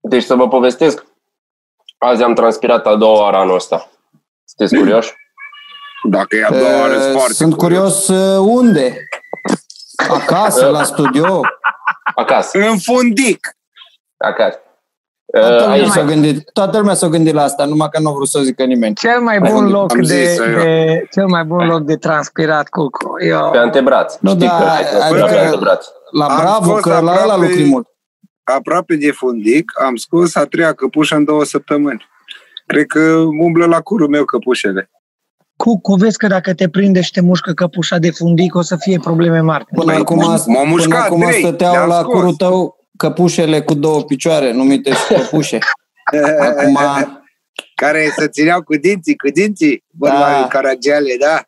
Deci să vă povestesc, azi am transpirat a doua oară anul ăsta. Sunteți curioși? Dacă e a doua oară, Uh, foarte Sunt curios uh, unde? Acasă, la studio? Acasă, În fundic. acasă. Toată Uh, lumea, aici, s-a gândit, toată lumea s-a gândit la asta, numai că nu a vrut să zică nimeni. Cel mai Hai, bun am loc zis de, eu. de cel mai bun loc de transpirat cu eu. pe antebraț. Nu, Știi da, că ai transpirat adică- pe antebraț. La Am Bravo, fost că la ăla aproape- lucri mult. Aproape de fundic, am scos a treia căpușă în două săptămâni. Cred că umblă la curul meu căpușele. Cucu, vezi că dacă te prinde și te mușcă căpușa de fundic, o să fie probleme mari. Până Păi, acum, m-a până mușcat acum trei, stăteau le-am la scos. curul tău căpușele cu două picioare, numite și căpușe. Acum, Care să țineau cu dinții, cu dinții, vorba Da. da. Caragiale, da.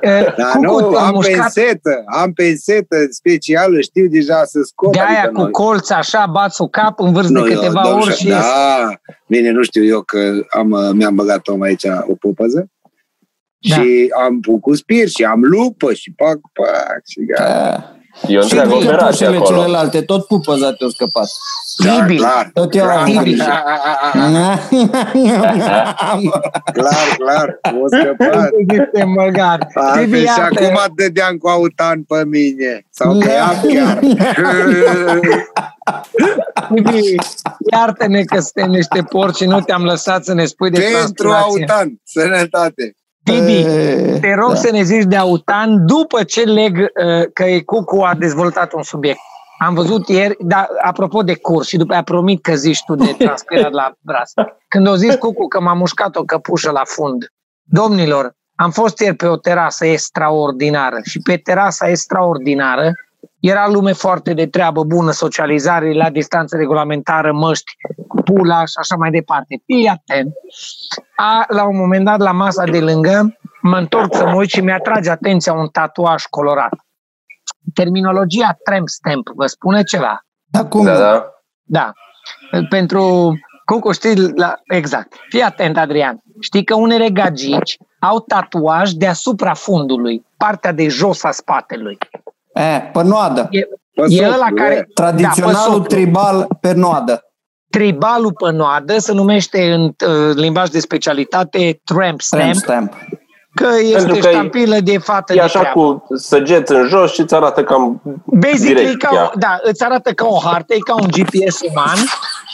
E, Dar Cucu, nu, te-a am mușcat pensetă, am pensetă specială, știu deja să scot. de aia adică cu noi- colț așa, bați sub cap în vârf de Nu, eu câteva dau ori și- și ies. Da, bine, nu știu eu că am, uh, mi-am băgat om aici o pupăză Da. și am făcut spir și am lupă și pac, pac și gata. da. E o și întreagă din operație căpușele acolo. celelalte, tot pupăza te-au scăpat. Da, Tibi. clar, Tot eu am clar, grijă. clar, clar, o scăpat. Este măgar. Altfel Tibi, și iartă, acum dădeam cu autan pe mine. Sau pe Da. ea chiar. Tibi, iartă-ne că suntem niște porci și nu te-am lăsat să ne spui de Pentru transpirație. autan, sănătate. Tibi, E, te rog da. să ne zici de autan după ce leg uh, că e Cucu a dezvoltat un subiect. Am văzut ieri, dar apropo de curs și după aia promit că zici tu de transpirat la braț. Când o zis Cucu că m-a mușcat o căpușă la fund. Domnilor, am fost ieri pe o terasă extraordinară și pe terasa extraordinară era lume foarte de treabă bună, socializare la distanță regulamentară, măști, pula și așa mai departe. Fii atent. A, la un moment dat, la masa de lângă, mă întorc să mă uit și mi-atrage atenția un tatuaj colorat. Terminologia tramp stamp vă spune ceva? Da, cum? Da, da. Da. Pentru Cucu, știi, la, exact. Fii atent, Adrian. Știi că unele gagici au tatuaj deasupra fundului, partea de jos a spatelui. E, pe noadă. E, Pe e soclu, ăla e. care... Tradiționalul da, pe soclu. tribal pe noadă. Tribalul pe noadă se numește în uh, limbaj de specialitate tramp stamp, Tramp stamp. că este Pentru că e- ștampilă de fată E de așa treabă. cu săgeți în jos și îți arată cam Basically, direct. e ca o, ea. da, îți arată ca o hartă, e ca un GPS uman,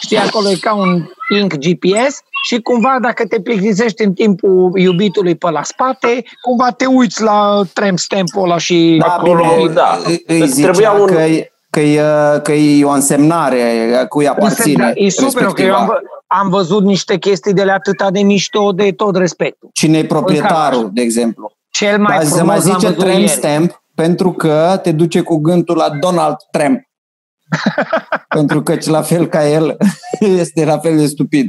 știi, acolo e ca un ink GPS și cumva dacă te plictisești în timpul iubitului pe la spate, cumva te uiți la tramp stamp-ul ăla și... Da, Acolo, bine, da. Îi, îi Îți zicea trebuia un- că, e, că, e, că e o însemnare a cui aparține E super, că eu am, vă- am văzut niște chestii de la atâta de mișto de tot respectul. Cine e proprietarul, de exemplu. Cel mai Dar se frumos mai l-am zice văzut tramp ieri. stamp pentru că te duce cu gândul la Donald Trump. pentru că la fel ca el este la fel de stupid.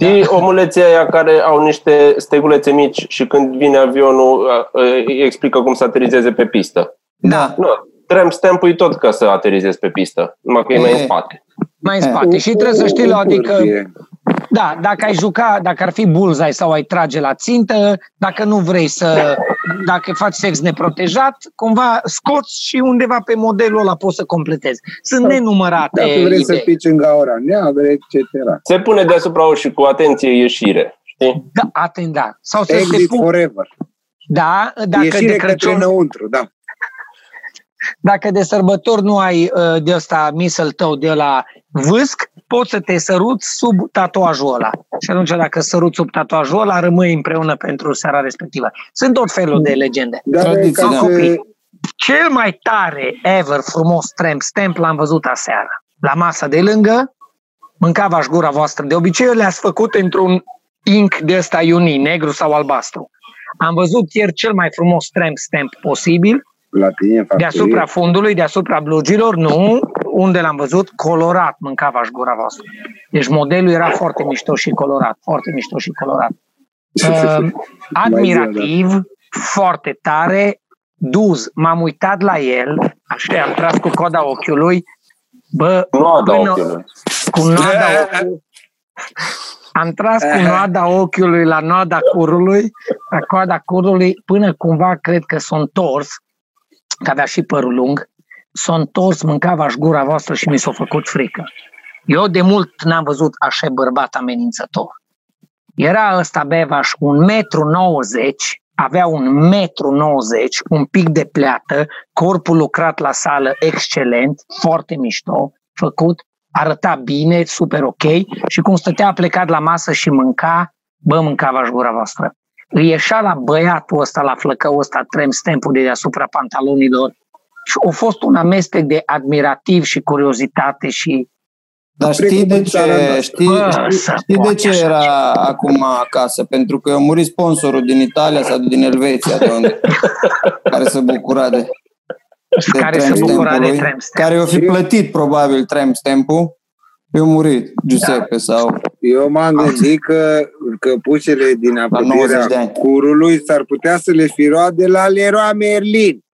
Știi omuleții aia care au niște stegulețe mici și când vine avionul a, a, îi explică cum să aterizeze pe pistă. Da. Nu, tramp stamp tot ca să aterizezi pe pistă, numai că e mai în E. spate. Mai în Eh. spate. Și trebuie să știi, Un adică, curfie. Da, dacă ai juca, dacă ar fi bullseye sau ai trage la țintă, dacă nu vrei să, dacă faci sex neprotejat, cumva scoți și undeva pe modelul ăla poți să completezi. Sunt nenumărate Dacă vrei să idei. pici în gaura neagră, etc. Se pune deasupra ușii cu atenție ieșire, știi? Da, atent, da. Sau să te Exit pu- forever. Da, dacă Ieșire de către Crăciun, înăuntru, da. Dacă de sărbători nu ai uh, de ăsta misel tău de la vâsc, poți să te săruți sub tatuajul ăla. Și atunci dacă săruți sub tatuajul ăla, rămâi împreună pentru seara respectivă. Sunt tot felul de legende. Dar Tradiție, ca da. să- Cel mai tare ever frumos tramp stamp l-am văzut aseară. La masa de lângă, mâncava-și gura voastră. De obicei le-ați făcut într-un ink de ăsta iunii, negru sau albastru. Am văzut ieri cel mai frumos tramp stamp posibil, la tine în factorie. deasupra fundului, deasupra blugilor, nu, unde l-am văzut, colorat mâncava-și gura voastră. Deci modelul era foarte mișto și colorat, foarte mișto și colorat. Uh, admirativ, foarte tare, duz, m-am uitat la el, așa, am tras cu coada ochiului, bă, Nu a dat până- ochiul. cu noada ochiului. Am tras cu noada ochiului la noada curului, la coada curului, până cumva cred că s-a întors, că avea și părul lung, s-a întors, mâncava-și gura voastră și mi s-a făcut frică. Eu de mult n-am văzut așa bărbat amenințător. Era ăsta Bevaș un metru 90, avea un metru 90, un pic de pleată, corpul lucrat la sală excelent, foarte mișto, făcut, arăta bine, super ok și cum stătea plecat la masă și mânca, bă, mâncava gura voastră. Îi ieșea la băiatul ăsta, la flăcăul ăsta, trem stempul de deasupra pantalonilor și a fost un amestec de admirativ și curiozitate și Dar știi de ce, știi, Bă, știi, să știi de poate ce așa era acum acasă? Pentru că a murit sponsorul din Italia sau din Elveția, de unde, care se bucura de, de care se tramp bucura de stamp-ului, tramp stamp. Care o fi plătit probabil tramp stamp-ul. Eu murit, Giuseppe, sau Eu m-am gândit că căpușele din 90 de apropierea ani. curului s-ar putea să le fi luat de la Leroy Merlin.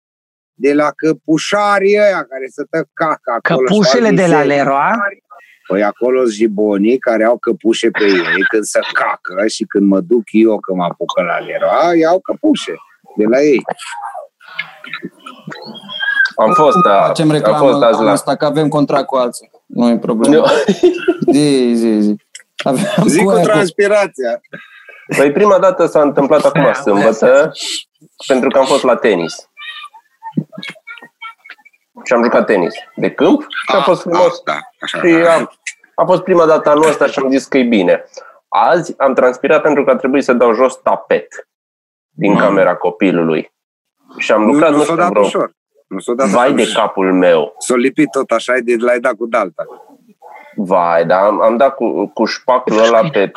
De la căpușarii ăia care să tă caca acolo. Căpușele și de fac la biserică. Leroy, Păi acolo sunt jibonii care au căpușe pe ei când se cacă și când mă duc eu că mă apucă la Leroy, iau căpușe de la ei. Am fost, da, facem am reclamă fost azi la la... asta că avem contract cu alții. Nu e problemă. Eu- Zi, zi, zi. Aveam Zic cu aia transpirația. Păi prima dată s-a întâmplat acum Da, sâmbătă, pentru că am fost la tenis. Și am jucat tenis de câmp și a fost frumos. Da, așa. Și a, a fost prima dată anul ăsta și am zis că e bine. Azi am transpirat pentru că a trebuit să dau jos tapet din camera copilului. Și am Nu, lucrat, nu nu s-o știu, dat vreo ușor. Nu s-o dat vai de ușor. capul meu. S-o lipit tot așa, de l-ai dat cu dalta. Vai, dar am, am dat cu, cu șpacul ăla pe,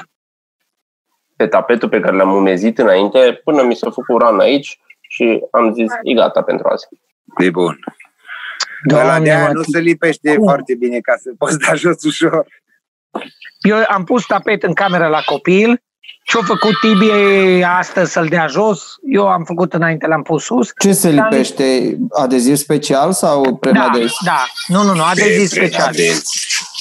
pe tapetul pe care l-am umezit înainte, până mi s-a făcut ran aici și am zis, e gata pentru azi. E bun. Ăla Doamne, de aia mă, nu se lipește Cum? foarte bine ca să poți da jos ușor. Eu am pus tapet în cameră la copil. Ce-a făcut Tibi astăzi să-l dea jos? Eu am făcut înainte, l-am pus sus. Ce se lipește? Adeziv special sau Da, prenadez? da. Nu, nu, nu, adeziv special.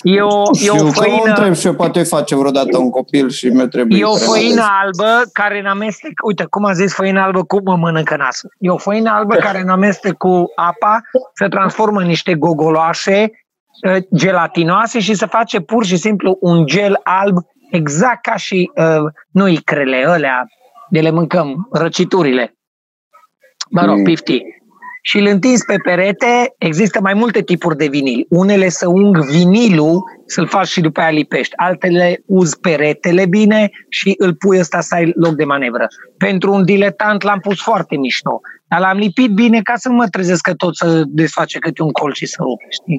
E o, e Eu o că mă făină, întreb și eu, poate face vreodată un copil și mi-o trebuie e o prenadez. făină albă care în amestec, uite, cum a zis făină albă, cum mă mănâncă nasul. E o făină albă care în amestec cu apa se transformă în niște gogoloașe uh, gelatinoase și se face pur și simplu un gel alb exact ca și uh, nu icrele alea de le mâncăm, răciturile. Mă rog, Mm. pifti. Și îl întins pe perete, există mai multe tipuri de vinil. Unele să ung vinilul, să-l faci și după aia lipești. Altele uzi peretele bine și îl pui ăsta să ai loc de manevră. Pentru un diletant l-am pus foarte mișto. Dar l-am lipit bine ca să nu mă trezesc că tot să desface câte un colț și să rupe, știi?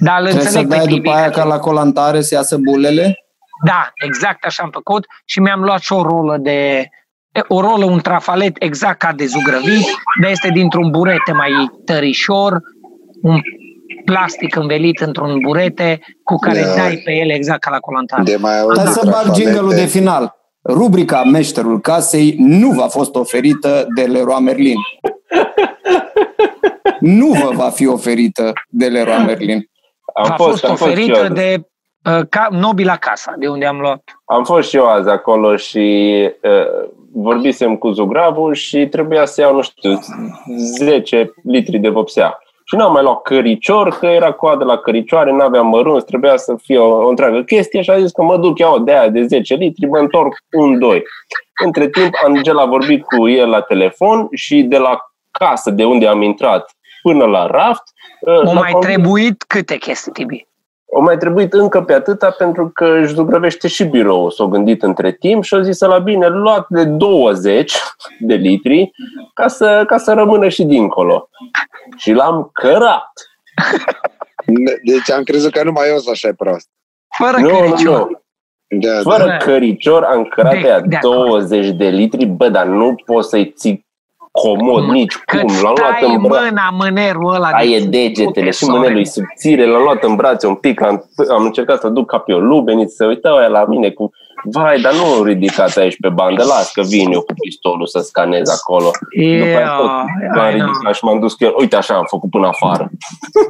Dar îl Trebuie să înțeleg pe dai Tibi după aia că- ca la colantare să iasă bulele? Da, exact așa am făcut și mi-am luat și o rolă de o rolă, un trafalet exact ca de zugrăvit, dar este dintr-un burete mai tărișor, un plastic învelit într-un burete cu care Da. dai pe el exact ca la colantare. De mai Dar auzit să bag trafalete. jingle de final. Rubrica Meșterul Casei nu v-a fost oferită de Leroy Merlin. Nu vă va fi oferită de Leroy Merlin. Am a fost, fost am fost și oferită eu. de uh, ca, Nobila Casa, de unde am luat. Am fost și eu azi acolo și uh, vorbisem cu Zugravul și trebuia să iau, nu știu, 10 litri de vopsea. Și n-am mai luat căricior, că era coadă la căricioare, n-aveam mărunți, trebuia să fie o, o întreagă chestie și a zis că mă duc iau de aia de 10 litri, mă întorc un, doi. Între timp, Angela a vorbit cu el la telefon și de la casă de unde am intrat până la raft, uh, O l-a mai convins- trebuit câte chestii, Tibi? O mai trebuit încă pe atâta pentru că își zugrăvește și biroul. S-a gândit între timp și a zis la bine, luat de 20 de litri ca să, ca să rămână și dincolo. Și l-am cărat. Deci am crezut că numai eu sunt așa prost. Fără Nu, nu, căricior. nu. Da, da. Fără căricior am cărat De- de, aia de acord. 20 de litri, bă, dar nu poți să-i ții comod nici Că cum. L-am luat stai în brațe. mâna, mânerul ăla. Taie de degetele și soare. mânerul subțire, l-am luat în brațe un pic, am, am încercat să duc ca pe o lubenit, să uitau aia la mine cu Vai, dar nu ridicați aici pe bandă, las că vin eu cu pistolul să scanez acolo. Yeah, După aia tot m-am I know. ridicat și m-am dus cu el. Uite așa am făcut până afară.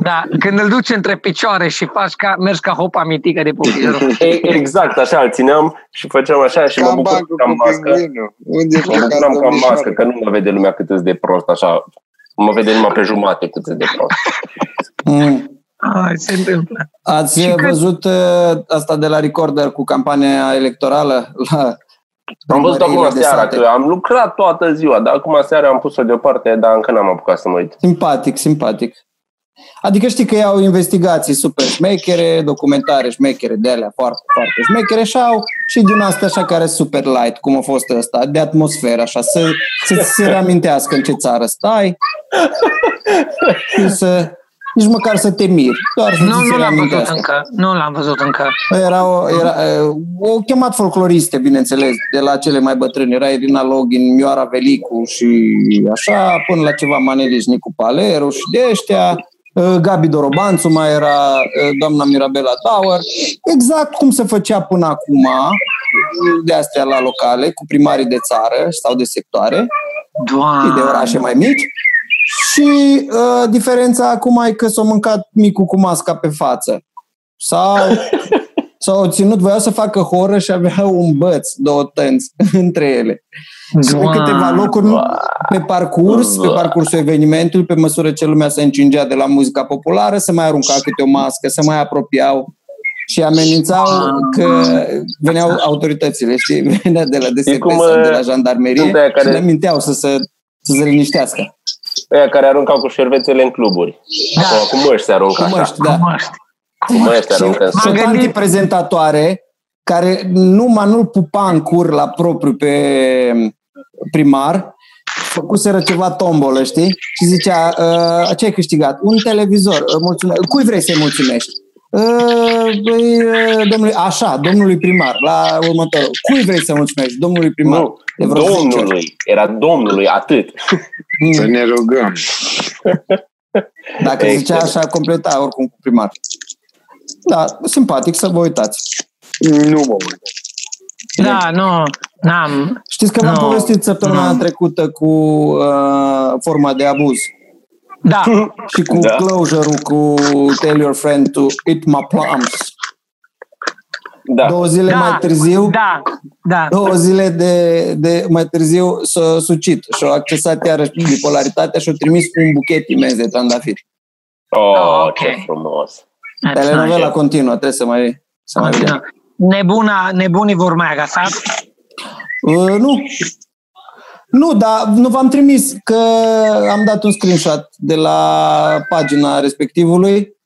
Da, când îl duci între picioare și faci ca, mergi ca hopa mitică de pupilul. E, exact, așa îl țineam și făceam așa și mă Ca bucur bancul că am cu mască. pingvinul. Unde Mă bucuram că am mască, că nu mă vede lumea cât îți de prost, așa. Mă vede numai pe jumate cât îți de prost. Mm. Ai, se întâmplă. Ați Și când- văzut uh, asta de la Recorder cu campania electorală? La Am văzut acum primăriile de seara sate? că am lucrat toată ziua, dar acum seara am pus-o deoparte, dar încă n-am apucat să mă uit. Simpatic, simpatic. Adică știi că iau investigații super șmechere, documentare șmechere de alea foarte, foarte șmechere și au și din astea așa care super light, cum a fost ăsta, de atmosferă, așa, să, să se reamintească în ce țară stai și să, nici măcar să te miri, doar să Nu, ți se nu l-am văzut reamintească. încă. Nu l-am văzut încă. Era o, era, o chemat folcloriste, bineînțeles, de la cele mai bătrâni. Era Irina Login, Mioara Velicu și așa, până la ceva Maneliș Nicu Paleru și de ăștia. Uh, Gabi Dorobanțu mai era, uh, doamna Mirabela Dauer. Exact cum se făcea până acum, uh, de astea la locale, cu primarii de țară sau de sectoare Doamne. și de orașe mai mici. Și uh, diferența acum e că s-a mâncat micul cu masca pe față. Sau s-au ținut, voiau să facă horă și aveau un băț, două tănți între ele. Și pe Doamne. câteva locuri pe parcurs, pe parcursul evenimentului, pe măsură ce lumea se încingea de la muzica populară, se mai arunca câte o mască, se mai apropiau și amenințau că veneau autoritățile, știi, venea de la DSP cum, sau de la uh, jandarmerie sunt aia care- și le minteau să se, să se liniștească. Aia care aruncau cu șervețele în cluburi. Da. Sau cu măști se aruncă Cu așa. măști, da. Cu măști. Cu măști se Și, aruncă în și o M-am sus. gândit- tanti prezentatoare care numai nu-l pupa în cur la propriu pe primar, făcuseră ceva tombolă, știi? Și zicea, uh, ce ai câștigat? Un televizor, uh, mulțumesc. Cui vrei să-i mulțumești? Uh, băi, uh, domnului, așa, domnului primar, la următorul. Cui vrei să mulțumești? Domnului primar. Nu, De vreo 10 ori. domnului. Era domnului, atât. Să Mm. ne rugăm. Dacă zicea Excelent. așa, completa oricum cu primar. Da, simpatic să vă uitați. Nu mă uit. Da, nu, n-am. Știți că v-am No. povestit săptămâna No. trecută cu uh, forma de abuz Da, și cu Da. closure-ul cu Tell Your Friend to Eat My Plums. Da. Două zile da, mai târziu, da, da. două zile de, de mai târziu s-a sucit și a accesat iarăși bipolaritatea și a trimis un buchet imens de trandafiri. Oh, Ah, ok. ce frumos. That's Telenovela nice. continuă, trebuie să mai, să mai vedem. Continuă. Nebuna, nebunii vor mai agasat. Uh, nu. Nu, dar nu v-am trimis că am dat un screenshot de la pagina respectivului.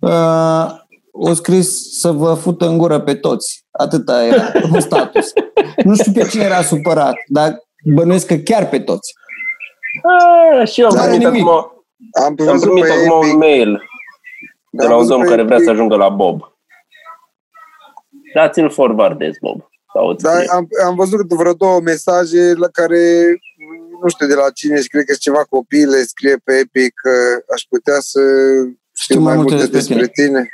Uh, o scris să vă fută în gură pe toți. Atâta era un status. Nu știu pe cine era supărat, dar bănuiesc că chiar pe toți. Ah, și eu am N-are primit nimic. acum, Am am văzut primit pe acum un Epic. mail de Am la un văzut domn pe care vrea Epic. să ajungă la Bob. Dați-l forwardez, Bob. Sau îți Da, scrie. am, am văzut vreo două mesaje la care nu știu de la cine și cred că ceva copii le scrie pe Epic că aș putea să știu mai multe despre tine.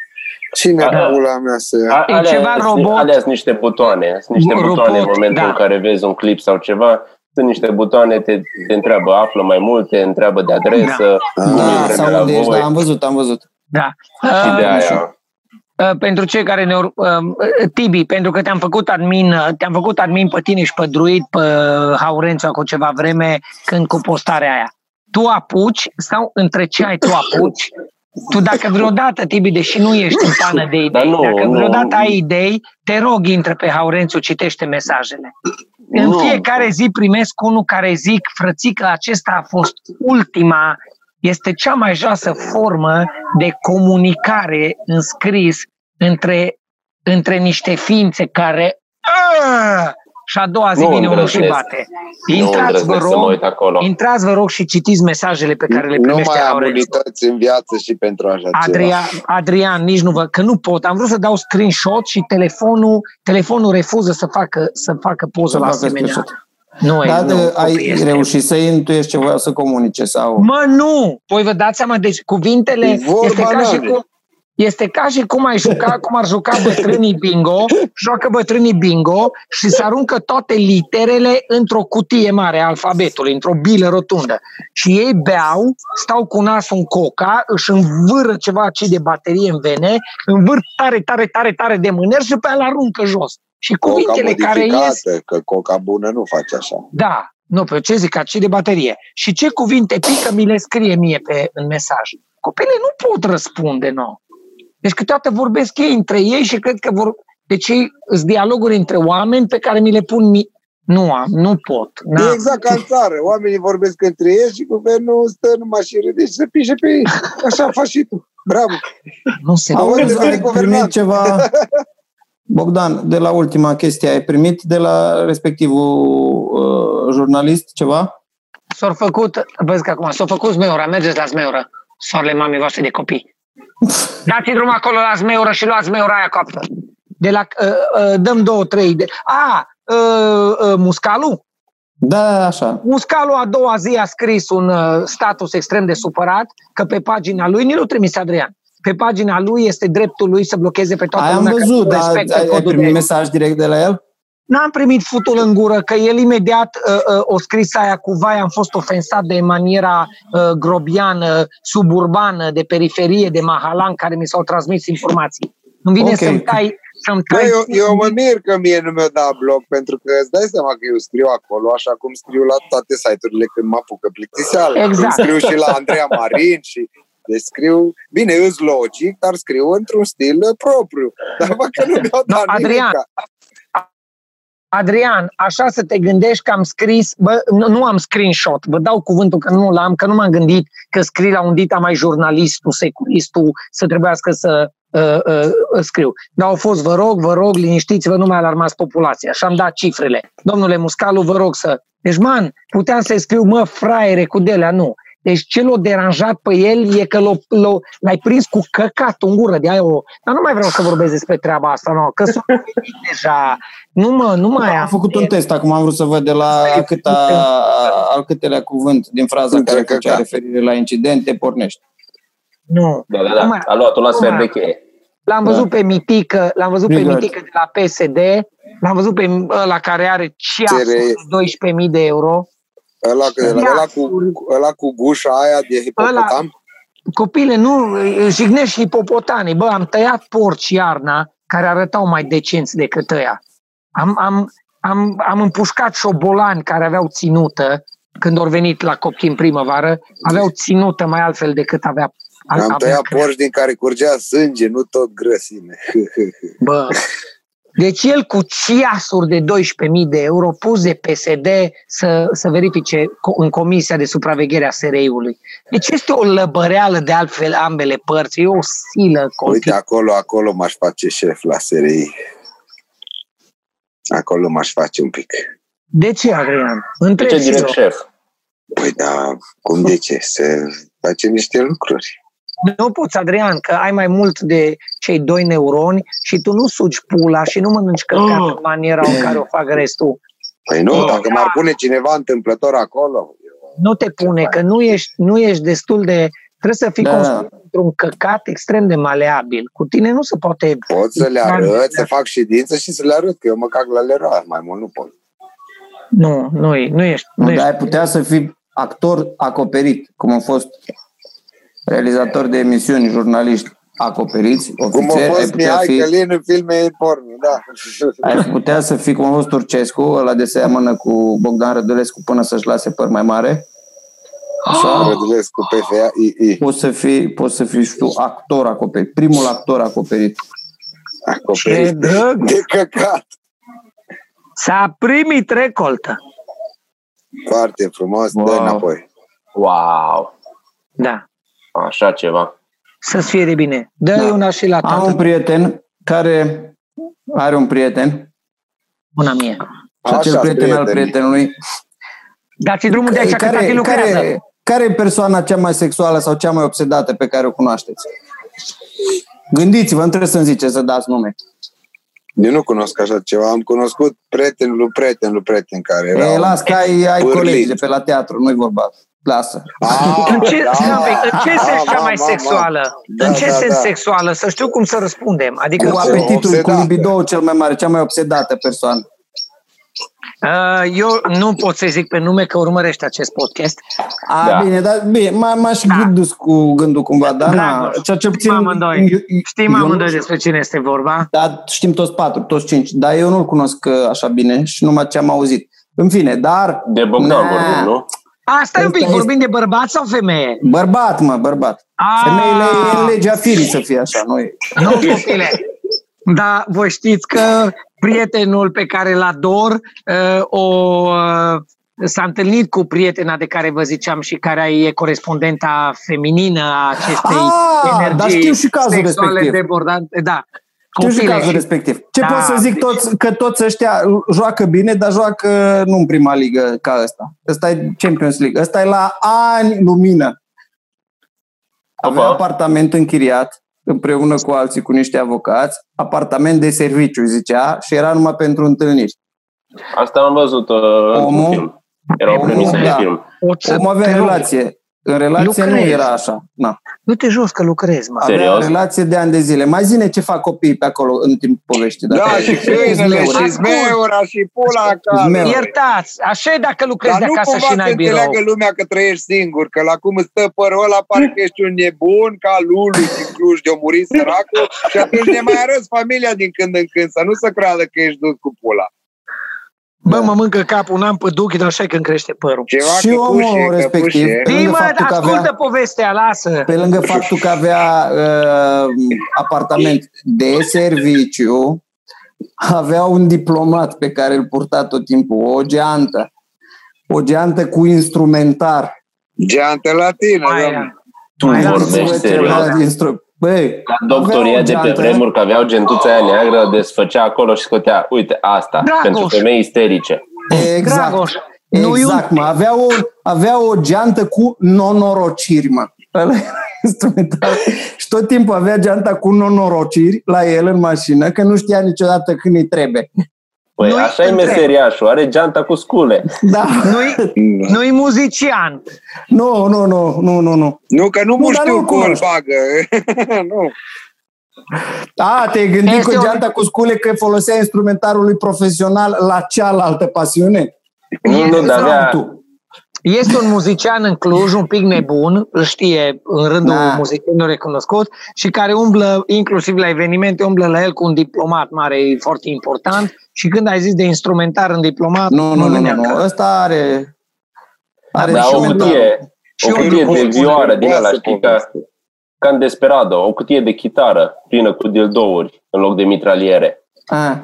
Cine Da. pula mea să ia? A- E alea, ceva sunt- robot. Alea sunt niște butoane. Sunt niște Robot, butoane în momentul da. în care vezi un clip sau ceva. Sunt niște butoane, te, te întreabă, află mai multe, întreabă de adresă, Da. cum Da, e sau vremea la unde ești, voi. da, am văzut, am văzut. Da. Și de Uh, aia. Uh, pentru cei care ne ur- uh, Tibi, pentru că te-am făcut admin, uh, te-am făcut admin pe tine și pe Druid, pe Haurențu cu ceva vreme când cu postarea aia. Tu apuci sau între ce ai tu apuci? Tu dacă vreodată, Tibi, deși nu ești în pană de idei, Dar nu, dacă nu. vreodată ai idei, te rog, intră pe Haurențu, citește mesajele. În Nu. fiecare zi primesc unul care zic, frățică, acesta a fost ultima, este cea mai joasă formă de comunicare în scris între, între niște ființe care "Ah!" și a doua zi Nu vine unul și îndrăznesc. bate. Nu Intrați, vă îndrăznesc să mă rog, uit acolo. intrați, vă rog, și citiți mesajele pe care le Nu primește mai am Aurențiu. unități în viață și pentru așa ceva. Adrian, Adrian, nici nu vă, că nu pot. Am vrut să dau screenshot și telefonul, telefonul refuză să facă, să facă poză Să la facă asemenea. screenshot. Nu, e, Dar nu, de- ai copii, este- reușit să intuiești ce voiau să comunice sau... Mă, nu! Păi vă dați seama, deci cuvintele E vorba este ca, și n-are. cum, este ca și cum ai juca, cum ar juca bătrânii bingo, joacă bătrânii bingo și se aruncă toate literele într-o cutie mare a alfabetului, într-o bilă rotundă. Și ei beau, stau cu nasul în coca, își învâră ceva aci de baterie în vene, învâr tare, tare, tare, tare de mâner și pe aia îl aruncă jos. Și Coca cuvintele care ies... modificată, că coca bună nu face așa. Da, nu, pe ce zic, aci de baterie. Și ce cuvinte pică mi le scrie mie pe, în mesaj. Copiii nu pot răspunde, nu. Deci câteodată vorbesc ei între ei și cred că vor... Deci sunt dialoguri între oameni pe care mi le pun mi- nu am, nu pot. E exact ca în țară. Oamenii vorbesc între ei și guvernul stă numai și râde și se pișe pe ei. Așa faci și tu. Bravo. Nu se Auzi, ai primit ceva... Bogdan, de la ultima chestie, ai primit de la respectivul uh, jurnalist ceva? S-au făcut, vezi că acum, s-au făcut zmeura, mergeți la zmeura, soarele mamei voastre de copii. Dați drum acolo la zmeură și luați zmeura aia coaptă. De la, uh, uh, dăm două, trei. De, a, uh, uh, muscalul? Da, așa. Muscalul a doua zi a scris un uh, status extrem de supărat că pe pagina lui, nu trimis Adrian, pe pagina lui este dreptul lui să blocheze pe toată Ai am lumea văzut, care dar respectă ai, ai codul primit de- mesaj direct de la el? N-am primit futul în gură, că el imediat uh, uh, o scris aia cu vai, am fost ofensat de maniera uh, grobiană, suburbană, de periferie, de mahalan, care mi s-au transmis informații. Îmi vine Ok. să-mi tai, să-mi Bă, tai eu, eu mă mir că mie nu mi-o dat bloc, pentru că îți dai seama că eu scriu acolo, așa cum scriu la toate site-urile când mă apucă plictiseală. Exact. Scriu și la Andreea Marin și deci scriu, bine, îs logic, dar scriu într-un stil uh, propriu. Dar bă, că nu mi-au dat Adrian, nimica. Adrian, așa să te gândești că am scris, bă, nu, nu am screenshot, vă dau cuvântul că nu l-am, că nu m-am gândit că scrii la un dita mai jurnalistul, securistul, să trebuiască să uh, uh, scriu. Dar au fost, vă rog, vă rog, liniștiți-vă, nu mai alarmați populația. Și am dat cifrele. Domnule Muscalu, vă rog să... Deci, man, puteam să scriu, mă, fraiere, cu delea, nu. Deci ce l-a deranjat pe el e că l-a, l-a, l-ai prins cu căcat în gură de aia o... Dar nu mai vreau să vorbesc despre treaba asta, nu, că sunt deja... Nu mă, nu mai Am făcut un test, acum am vrut să văd de la Stai, câta, al câtelea cuvânt din fraza Între care făcea căcat. referire la incidente, pornești. Nu. Da, da, Nu da. mai- A luat-o la nu sfert mai- de cheie. L-am Da. văzut pe Mitică, l-am văzut pe Bigard. Mitică de la PSD, l-am văzut pe ăla care are ceasul Tere- de 12.000 de euro. Ăla, ăla, ăla, cu, ăla cu gușa aia de hipopotam. Copile, nu, îi jignești hipopotanii. Bă, am tăiat porci iarna care arătau mai decenți decât ăia. Am, am, am, am împușcat șobolani care aveau ținută când au venit la copii în primăvară, aveau ținută mai altfel decât avea Am avea tăiat creat. porci din care curgea sânge, nu tot grăsime. Bă, deci el cu ceasuri de 12.000 de euro pus de PSD să, să verifice co- în Comisia de Supraveghere a SRI-ului. Deci este o lăbăreală de altfel ambele părți, e o silă Uite, continuă. acolo, acolo m-aș face șef la SRI. Acolo m-aș face un pic. De ce, Adrian? De Întreb ce și direct eu. șef? Păi da, cum de ce? Să facem niște lucruri. Nu poți, Adrian, că ai mai mult de cei doi neuroni și tu nu sugi pula și nu mănânci căcat Oh. în maniera în care o fac restul. Păi nu, Oh. dacă m-ar pune cineva întâmplător acolo, Nu te pune, că nu ești, nu ești destul de... Trebuie să fii Da. da. construit într-un căcat extrem de maleabil. Cu tine nu se poate... pot să le arăt, să fac ședință și să le arăt, că eu mă cac la leroa, mai mult nu pot. Nu, nu, e- nu ești. Nu Nu, ești. dar ai putea să fii actor acoperit, cum au fost realizatori de emisiuni, jurnaliști acoperiți, Cum a ofițeri, ai fost putea, Mihai fi, Călin în filme porno, da. ai putea să fii cum a fost Turcescu, ăla de seamănă cu Bogdan Rădulescu până să-și lase păr mai mare. Așa. Rădulescu, PFA, II, Poți să fii, poți să fii și tu actor acoperit, primul actor acoperit. Ce acoperit drăg! de căcat. S-a primit recoltă. Foarte frumos, Wow. dă înapoi. Wow! Da. Așa ceva. Să-ți fie de bine. dă Da. una și la Am un tată. prieten care are un prieten Una mie. și acel Așa, prieten al prietenii. prietenului Dați drumul de aici, că tati lucrează. care, care e persoana cea mai sexuală sau cea mai obsedată pe care o cunoașteți? Gândiți-vă, nu trebuie să-mi ziceți să dați nume. Eu nu cunosc așa ceva. Am cunoscut prietenul lui prieten lui prieten care era... E, las că ai, ai pârlit. colegi de pe la teatru, nu-i vorba. Lasă. Ah, În ce, da. stai un pic, în ce Ah, sens cea ma, mai ma, ma. sexuală? Da, în ce da, sens da. sexuală? Să știu cum să răspundem. Adică Cu ce- apetitul, cu obsedată. libido cel mai mare, cea mai obsedată persoană. uh, eu nu pot să zic pe nume că urmărește acest podcast. A, Da. bine, dar bine, m- m-aș Da. gândus cu gândul cumva, dar na, Dragoș, ceea ce puțin... știm amândoi. eu- eu- Știm eu nu amândoi știu. despre cine este vorba. Dar știm toți patru, toți cinci, dar eu nu-l cunosc uh, așa bine și numai ce am auzit. În fine, dar... De Bogdan Na. vorbim, nu? Asta e un pic, vorbim de bărbat sau femeie? Bărbat, mă, bărbat. A, Femeile e în legea firii să fie așa, noi. Nu, copile. Da, voi știți că prietenul pe care îl ador uh, o, uh, s-a întâlnit cu prietena de care vă ziceam și care e corespondenta feminină a acestei Ah, energii dar știu și cazul sexuale respectiv. debordante. Da. Știu și Copile cazul și- respectiv. Ce Da, pot să zic deci- toți, că toți ăștia joacă bine, dar joacă nu în prima ligă ca ăsta. Ăsta e Champions League. Ăsta e la ani lumină. Avea Opa. apartament închiriat împreună cu alții, cu niște avocați, apartament de serviciu, zicea, și era numai pentru întâlniri. Asta am văzut uh, într-un Omul- film. Era o Omul, premisă de da. film. O să Omul avea te rog, relație. În relație nu Lucrezi. era așa. Na. Du-te jos că lucrezi, mă. Avea Serios? relație de ani de zile. Mai zine ce fac copiii pe acolo în timpul poveștii. Da, dacă- și câinele, Zmeuri. și zmeura, și pula ca... Zmeuri. Iertați, așa e dacă lucrezi Dar de nu acasă cumva și să n-ai birou. înțeleagă lumea că trăiești singur, că la cum îți stă părul ăla, parcă ești un nebun ca Lulu din Cluj, de-o murit săracul și atunci ne mai arăți familia din când în când, să nu se creadă că ești dus cu pula. Bă, mă mâncă capul, n-am păduchi, dar așa e când crește părul. Ceva Și omul căpușe, respectiv. căpușe. Pe lângă Dii, mă, faptul că ascultă avea- povestea, lasă. Pe lângă faptul că avea uh, apartament de serviciu, avea un diplomat pe care îl purta tot timpul, o geantă. O geantă cu instrumentar. Geantă latină, Mai domnule. era. Tu Mai era vorbești Să serios? Avea instru- Băi, La doctoria avea o de pe geantă. vremuri, că aveau gentuța aia neagră, desfăcea acolo și scotea, uite, asta, Dragoș. pentru femei isterice. Exact. Dragoș, nu e un- Exact, mă. Avea o, avea o geantă cu nonorociri, mă. Ăla era instrumental. Și tot timpul avea geanta cu nonorociri la el în mașină, că nu știa niciodată când îi trebuie. Păi Nu-i așa e întreb. meseriașul, are geanta cu scule. Da. Nu-i, nu-i muzician. Nu, nu, nu, nu, nu, nu. Nu, că nu, Nu, nu dar știu nu-l cum îl cunosc. bagă. nu. A, te-ai gândit Este cu o- geanta cu scule că folosea instrumentarul lui profesional la cealaltă pasiune? Nu, nu, dar avea, Tu. Este un muzician în Cluj, un pic nebun, îl știe în rândul Da. muzicienilor recunoscut și care umblă, inclusiv la evenimente, umblă la el cu un diplomat mare, foarte important și când ai zis de instrumentar în diplomat, Nu, nu, mă nu, nu, gândeam nu. că- Ăsta are... Are da, o instrumentarul. cutie, Și o eu cutie nu de pot spune vioară din Poate ăla, să știi, ca, poveste. ca în Desperado, o cutie de chitară plină cu dildouri în loc de mitraliere. A,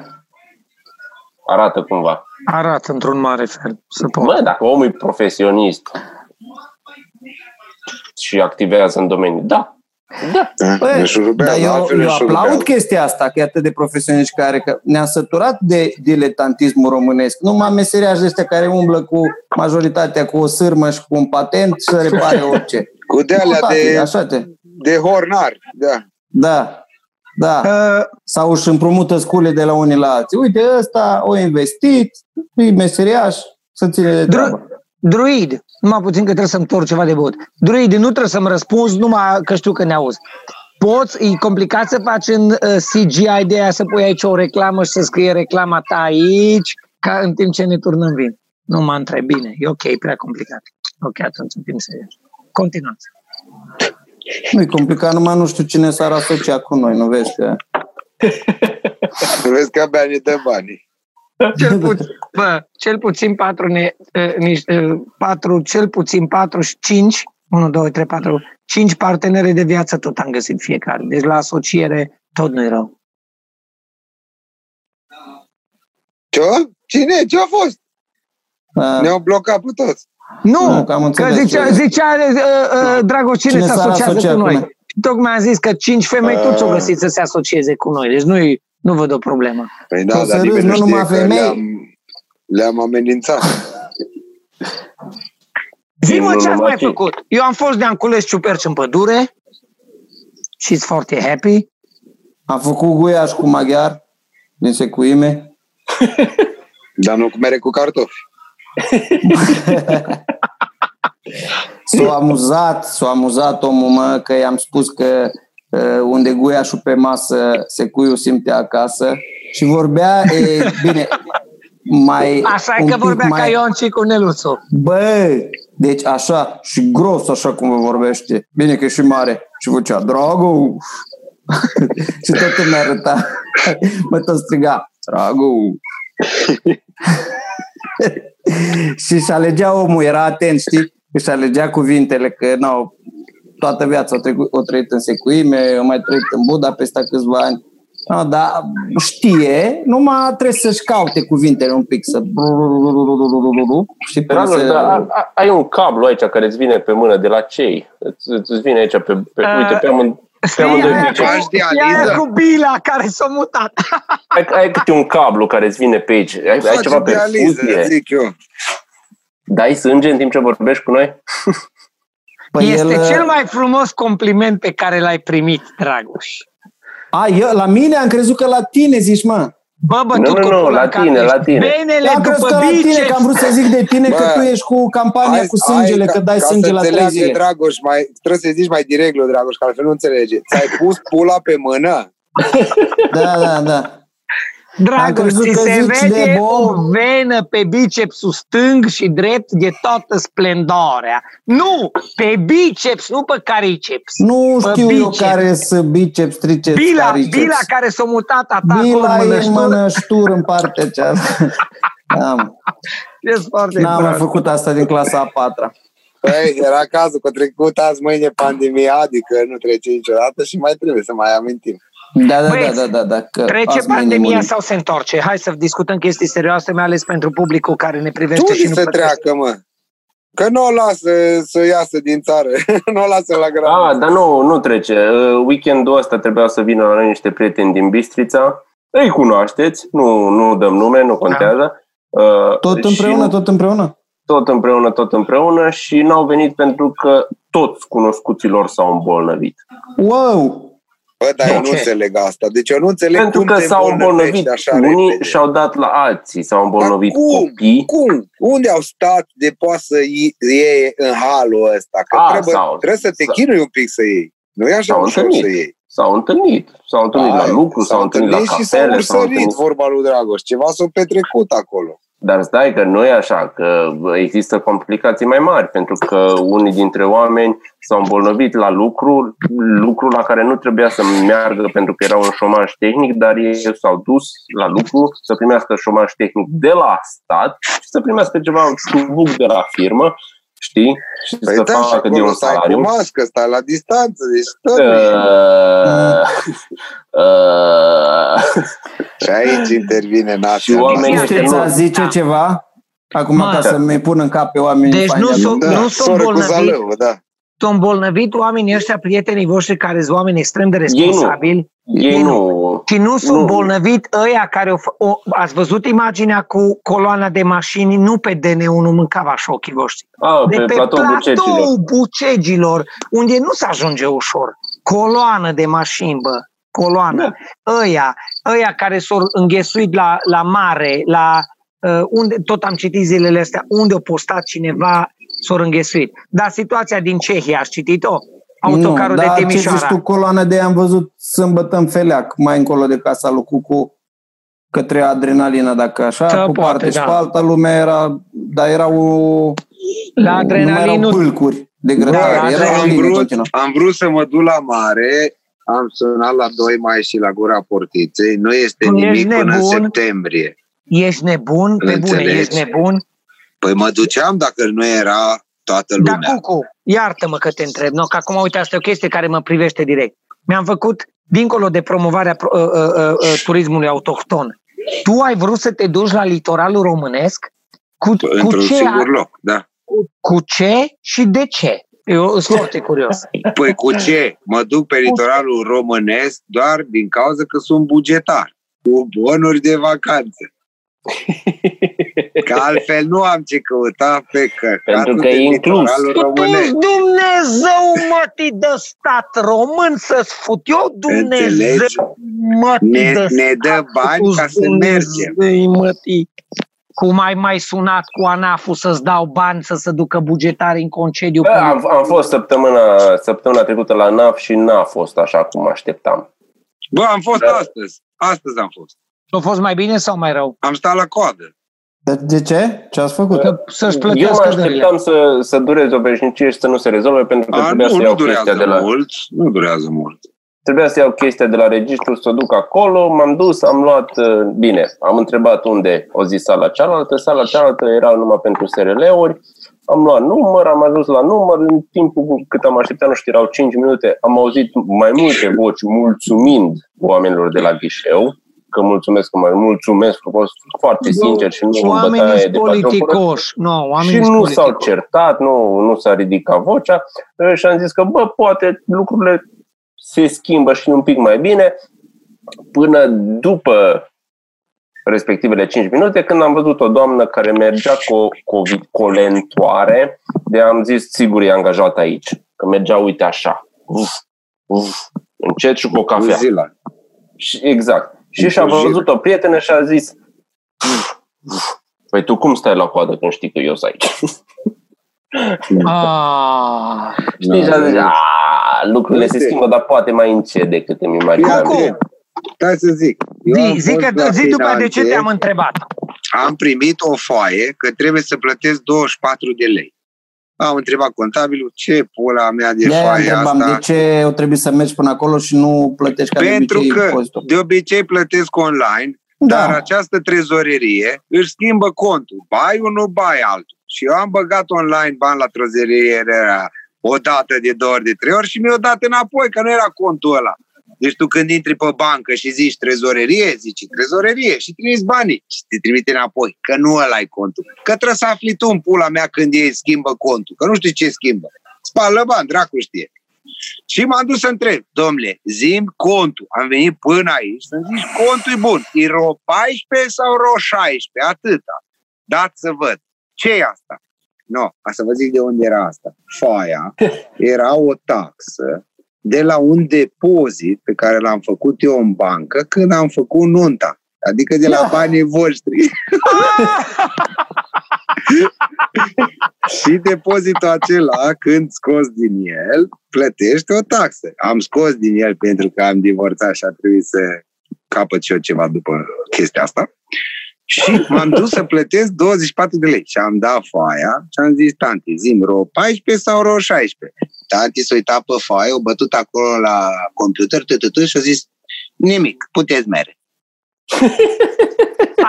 Arată cumva. Arată într-un mare fel. Să pot. Bă, dacă omul e profesionist și activează în domeniu, da. Da. Bă, Ne șurubează, dar eu, altfel ne eu șurubează. aplaud chestia asta, că e atât de profesioniști care că ne-a săturat de diletantismul românesc. Numai meseriași de ăștia care umblă cu majoritatea cu o sârmă și cu un patent să repare orice. Cu de alea Tati, de, Așa te. de hornar, da. Da. Da. Uh, Sau își împrumută scule de la unii la alții. Uite, ăsta o investit, e meseriaș, să ține de treabă. Druid, numai puțin că trebuie să-mi întorc ceva de băut. Druid, nu trebuie să-mi răspunzi numai că știu că ne auzi. Poți, e complicat să faci în uh, CGI de aia să pui aici o reclamă și să scrie reclama ta aici, ca în timp ce ne turnăm vin. Nu mă întreb bine, e ok, prea complicat. Ok, atunci în timp serios. Continuați. Nu e complicat, numai nu știu cine s-ar asocia cu noi, nu vezi că... Vezi că abia ne dă banii. Cel puțin, bă, cel puțin patru, ne, uh, niște, uh, patru, cel puțin patru și cinci, 1, 2, 3, 4, 5 partenere de viață tot am găsit fiecare. Deci la asociere tot nu e rău. Ce? Cine? Ce a fost? A, Ne-au blocat pe toți. Nu, Nu, că am că înțeles. zicea, zicea uh, uh, Dragoș, cine, Cine se s-ar asociază asocia cu cu noi? noi? Și Tocmai am zis că cinci femei Ah. toți au găsit să se asocieze cu noi. Deci nu, nu văd o problemă. Păi da, O să dar râzi, nimeni nu nu știe numai că femei. le-am, le-am amenințat. Zi-mă Nu ce ați numai mai cinci. făcut. Eu am fost de am cules ciuperci în pădure și foarte happy. Am făcut guiaș cu maghiar din secuime. Dar nu cu mere cu cartofi. S-a amuzat, s-a amuzat omul mă că i-am spus că uh, unde guiașul pe masă, secuiul simte acasă și vorbea, e, bine, mai... Așa e un că pic vorbea mai, ca Ion și cu Neluțu. Bă, deci așa, și gros așa cum vorbește. Bine că e și mare. Și vocea, Dragu! și tot îmi arăta. Mă tot striga, Dragu! și și alegea omul, era atent, știi? Își alegea cuvintele, că n-au toată viața o, trecut, o trăit în secuime, o mai trăit în Budapesta câțiva ani. No, dar știe, numai trebuie să-și caute cuvintele un pic, să... Și pe Dragoș, să... dar ai un cablu aici care îți vine pe mână de la cei. Îți vine aici pe... pe uh, uite, pe amând, pe amândoi Ia cu bila care s-a mutat. ai, ai câte un cablu care îți vine pe aici. Ai, ai ceva pe zic eu. Dai sânge în timp ce vorbești cu noi? Păi este el... cel mai frumos compliment pe care l-ai primit, Dragoș. A, eu, la mine am crezut că la tine zici, mă. Bă, bă, nu, nu, nu, la tine, la tine. Benele am crezut că la tine, că am vrut să zic de tine bă, că tu ești cu campania hai, cu sângele, hai, că dai sânge la trei zile. Dragoș, mai, trebuie să zici mai direct, lui Dragoș, că altfel nu înțelege. Ți-ai pus pula pe mână? da, da, da. Dragă, ți se vede o venă pe bicepsul stâng și drept de toată splendoarea. Nu, pe biceps, nu pe cariceps. Nu pe știu biceps. eu care sunt biceps, triceps, bila, cariceps. Bila care s-a mutat a ta Bila acolo în mănăștur în partea cealaltă. Am. N-am mai făcut asta din clasa a patra. Păi, era cazul că trecut azi mâine pandemia, adică nu trece niciodată și mai trebuie să mai amintim. Da, da, Băieți, da, da, da, da. Că trece pandemia sau se întorce? Hai să discutăm chestii serioase, mai ales pentru publicul care ne privește tu și nu să treacă, mă. Că nu o lasă să iasă din țară, nu o lasă la grabă. Ah, dar nu, nu trece. Uh, weekendul ăsta trebuia să vină la niște prieteni din Bistrița. Îi cunoașteți, nu, nu dăm nume, nu contează. Da. Tot împreună, tot împreună? Tot împreună, tot împreună și n-au venit pentru că toți cunoscuților s-au îmbolnăvit. Wow! Bă, dar eu nu înțeleg asta. Deci eu nu înțeleg Pentru cum că s-au îmbolnăvit așa unii repede. și-au dat la alții, s-au îmbolnăvit cum? copii. Cum? Unde au stat de poate să iei în halul ăsta? Că A, trebuie, sau, trebuie să te sau, chinui un pic să iei. Nu e așa ușor să iei. S-au întâlnit. S-au întâlnit Ai, la lucru, s-au, s-au întâlnit la cafele. Și s-au ursărit, întâlnit... vorba lui Dragoș. Ceva s-a petrecut acolo. Dar stai că nu e așa, că există complicații mai mari, pentru că unii dintre oameni s-au îmbolnăvit la lucru, lucru la care nu trebuia să meargă pentru că era un șomaj tehnic, dar ei s-au dus la lucru să primească șomaj tehnic de la stat și să primească ceva șubuc de la firmă știi? Și păi să da, facă de un salariu. Stai cu mască, stai la distanță, deci tot uh, uh, Și aici intervine nașul. Și oamenii Știți, a zice da. ceva? Acum Ma, ca să mi pun în cap pe oameni. Deci nu sunt da, nu sunt îmbolnăvit, da. Sunt îmbolnăvit oamenii ăștia, prietenii voștri care sunt oameni extrem de responsabili. Ei nu. Ei nu. Și nu sunt nu. bolnăvit ăia care o, o, ați văzut imaginea cu coloana de mașini, nu pe DN1 mâncava așa ochii voștri. A, de pe, pe platou bucegilor. bucegilor, unde nu se ajunge ușor. Coloană de mașini, bă coloană. Da. Ăia, ăia care s-au înghesuit la, la mare, la uh, unde, tot am citit zilele astea, unde a postat cineva s-au înghesuit. Dar situația din Cehia, ați citit-o? Autocarul nu, de Timișoara. Da, ce zici tu, coloană de am văzut sâmbătă în Feleac, mai încolo de casa lui Cucu, către adrenalină, dacă așa, Să cu poate, parte da. și pe alta lumea era, dar era o... La adrenalină. Nu erau pâlcuri de grătare. Da, era am, vrut, am vrut să mă duc la mare am sunat la 2 mai și la Gura Portiței. Nu este tu nimic până în septembrie. Ești nebun? Pe bune, ești nebun? Păi mă duceam dacă nu era toată lumea. Da, Cucu, iartă-mă că te întreb. No, că acum, uite, asta e o chestie care mă privește direct. Mi-am făcut, dincolo de promovarea uh, uh, uh, uh, turismului autohton, tu ai vrut să te duci la litoralul românesc? Cu, cu ce, singur loc, da. Cu, cu ce și de ce? Eu sunt foarte curios. Păi cu ce? Mă duc pe litoralul românesc doar din cauza că sunt bugetar, cu bonuri de vacanță. Că altfel nu am ce căuta pe căcatul de litoralul românesc. Dumnezeu mătii de stat român să-ți fut eu Dumnezeu mătii ne, de ne dă bani ca să mergem. Mătii. Cum ai mai sunat cu ANAF-ul să-ți dau bani să se ducă bugetarii în concediu? Da, am, am fost săptămâna, săptămâna trecută la ANAF și n-a fost așa cum așteptam. Bă, am fost da. astăzi. Astăzi am fost. A fost mai bine sau mai rău? Am stat la coadă. De, de ce? Ce ați făcut? Că să-și Eu mă așteptam să, să dureze o veșnicie și să nu se rezolve pentru că A, trebuia nu, să iau nu chestia de la... mult. Nu durează mult. Trebuia să iau chestia de la registru, să o duc acolo, m-am dus, am luat, uh, bine, am întrebat unde o zis sala cealaltă, sala cealaltă era numai pentru SRL-uri, am luat număr, am ajuns la număr, în timpul cât am așteptat, nu știu, erau 5 minute, am auzit mai multe voci mulțumind oamenilor de la ghișeu, că mulțumesc, că mă mulțumesc, că fost foarte sincer și nu în Oamenii bătaie sunt de patru politicoși. Nu, și oamenii nu sunt s-au politicoși. certat, nu, nu s-a ridicat vocea uh, și am zis că, bă, poate lucrurile se schimbă și un pic mai bine până după respectivele 5 minute, când am văzut o doamnă care mergea cu o COVID colentoare, de am zis, sigur e angajat aici, că mergea, uite așa, uf, uf, încet și cu o cafea. Zila. Și, exact. Și În și-a Fujil. văzut o prietenă și a zis Păi tu cum stai la coadă când știi că eu sunt aici? Ah, Știi? Și a zis, Da. "A, lucrurile se Uite. schimbă, dar poate mai încet decât îmi imaginam. Cucu. eu." Stai să zic. Eu am zi, zi, fost că, la zi după de ce finanțe, te-am întrebat. Am primit o foaie că trebuie să plătesc 24 de lei. Am întrebat contabilul ce pula mea de De aia foaie întrebam asta. de ce o trebuie să mergi până acolo și nu plătești ca Pentru de obicei că impozitul. de obicei plătesc online, dar Da. această trezorerie își schimbă contul. Bai unul, bai altul. Și eu am băgat online bani la trezorerie era o dată, de două ori, de trei ori și mi-o dat înapoi, că nu era contul ăla. Deci tu când intri pe bancă și zici trezorerie, zici trezorerie și trimiți banii și te trimite înapoi, că nu ăla ai contul. Că trebuie să afli tu în pula mea când ei schimbă contul, că nu știu ce schimbă. Spală bani, dracu știe. Și m-am dus să întreb, domnule, zim contul. Am venit până aici să-mi zici contul e bun. E ro 14 sau ro 16? Atâta. Dați să văd. ce e asta? No, ca să vă zic de unde era asta. Foaia era o taxă de la un depozit pe care l-am făcut eu în bancă când am făcut nunta. Adică de la banii voștri. și depozitul acela, când scos din el, plătești o taxă. Am scos din el pentru că am divorțat și a trebuit să capăt și eu ceva după chestia asta. Și m-am dus să plătesc 24 de lei. Și am dat foaia și am zis, tanti, zim, ro 14 sau ro 16? Tanti s-a uitat pe foaie, o bătut acolo la computer, tătătă, și a zis, nimic, puteți mere.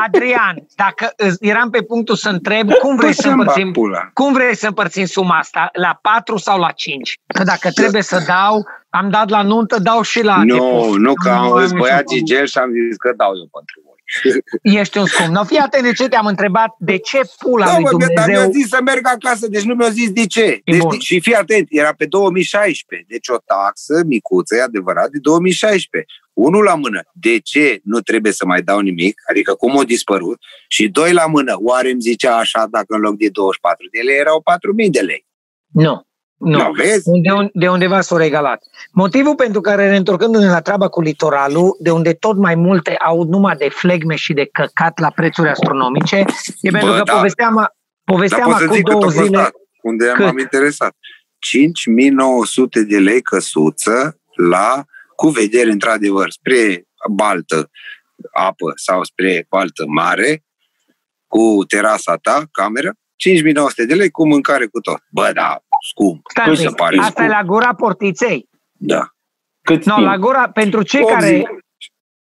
Adrian, dacă îți- eram pe punctul să întreb, cum vrei Păi să să-mi bag împărțim, pula. cum vrei să împărțim suma asta? La 4 sau la 5? Că dacă trebuie să dau, am dat la nuntă, dau și la Nu, depozit. nu, că am mai zis băiat știu cum. Gigel și am zis că dau eu pentru voi. Ești un scump. No, fii atent de ce te-am întrebat, de ce pula Da, lui mă, dar mi-a Dumnezeu... zis să merg acasă, deci nu mi-a zis de ce. E Deci, bun. și fii atent, era pe 2016, deci o taxă micuță, e adevărat, de 2016. Unul la mână, de ce nu trebuie să mai dau nimic, adică cum a dispărut, și doi la mână, oare îmi zicea așa dacă în loc de 24 de lei erau 4.000 de lei. Nu. Nu. Nu, vezi? De, un- de undeva s-au regalat. Motivul pentru care, reîntorcându-ne la treaba cu litoralul, de unde tot mai multe aud numai de flegme și de căcat la prețuri astronomice, e pentru că da. povesteam, Dar povesteam pot să acum zic cât două a zile... costat, unde Cât? m-am interesat. 5900 de lei căsuță la, cu vedere într-adevăr, spre baltă apă sau spre baltă mare, cu terasa ta, cameră, 5900 de lei cu mâncare cu tot. Bă, da, scump. Stai Cum un se pic, pare Asta e scump? la gura portiței. Da. Cât No, timp? la gura, pentru cei 80, care...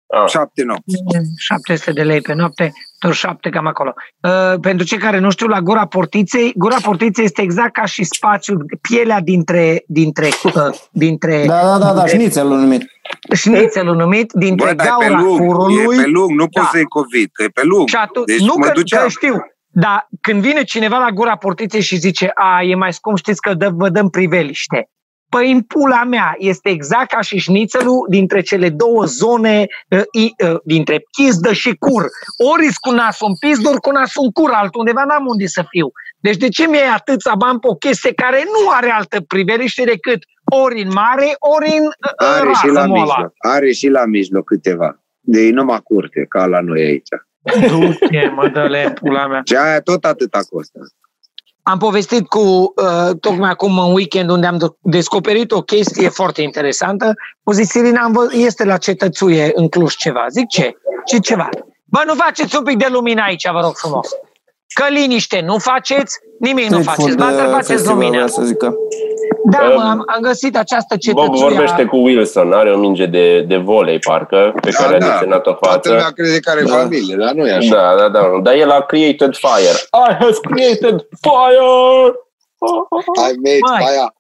Ah. 7 nopți. 700 de lei pe noapte, tot 7 cam acolo. Uh, pentru cei care nu știu, la Gura Portiței, Gura Portiței este exact ca și spațiul, pielea dintre, dintre, uh, dintre Da, da, da, da, șnițelul numit. șnițelul numit, dintre Bă, dar e pe gaura lung, curului. e pe lung, nu Da. poți să iei COVID, că e pe lung. Și atunci, Deci nu mă că, duceam. că știu, dar când vine cineva la Gura Portiței și zice, a, e mai scump, știți că dă, vă dăm priveliște. Păi în pula mea este exact ca și șnițelul dintre cele două zone, uh, i, uh, dintre chizdă și cur. Ori cu nasul în pizdă, ori cu nasul în cur, altundeva n-am unde să fiu. Deci de ce mi-ai atâția bani pe o chestie care nu are altă priveliște decât ori în mare, ori în uh, Are și la rază, mola. mijloc. Are și la mijloc câteva. De ei numai curte, ca la noi aici. Du-te, mă, dă pula mea. Și aia tot atâta costă. Am povestit cu, uh, tocmai acum în weekend, unde am do- descoperit o chestie foarte interesantă. O zis, Irina, am vă- este la cetățuie în Cluj ceva. Zic, ce? Ce ceva? Bă, nu faceți un pic de lumină aici, vă rog frumos. Că liniște, nu faceți, nimic nu Street faceți. food, Ba, dar uh, faceți festival, lumină. vreau să zică. Da, Uh, mă, am, am găsit această Bob cetățuie. vorbește cu Wilson, are o minge de, de volei, parcă, pe Da, care a da. desenat-o Toată lumea față. crede că are Da. familie, dar nu e așa. Da, da, da. Dar el a created fire. I have created fire! Ai made Mai. aia.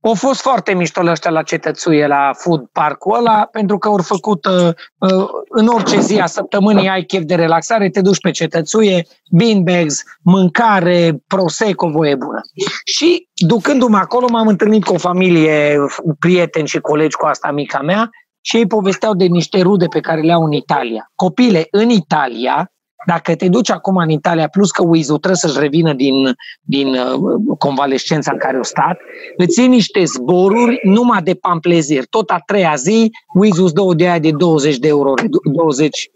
Au fost foarte mișto la ăștia la cetățuie, la food park-ul ăla, pentru că au făcut uh, uh, în orice zi a săptămânii ai chef de relaxare, te duci pe cetățuie, beanbags, mâncare, prosecco, voie bună. Și ducându-mă acolo m-am întâlnit cu o familie, prieteni și colegi cu asta mica mea și ei povesteau de niște rude pe care le au în Italia. Copile, în Italia, dacă te duci acum în Italia, plus că Wizu trebuie să-și revină din, din uh, convalescența în care o stat, îți iei niște zboruri numai de pamplezir. Tot a treia zi, Wizu îți dă o de aia de 20 de euro, redu- 20,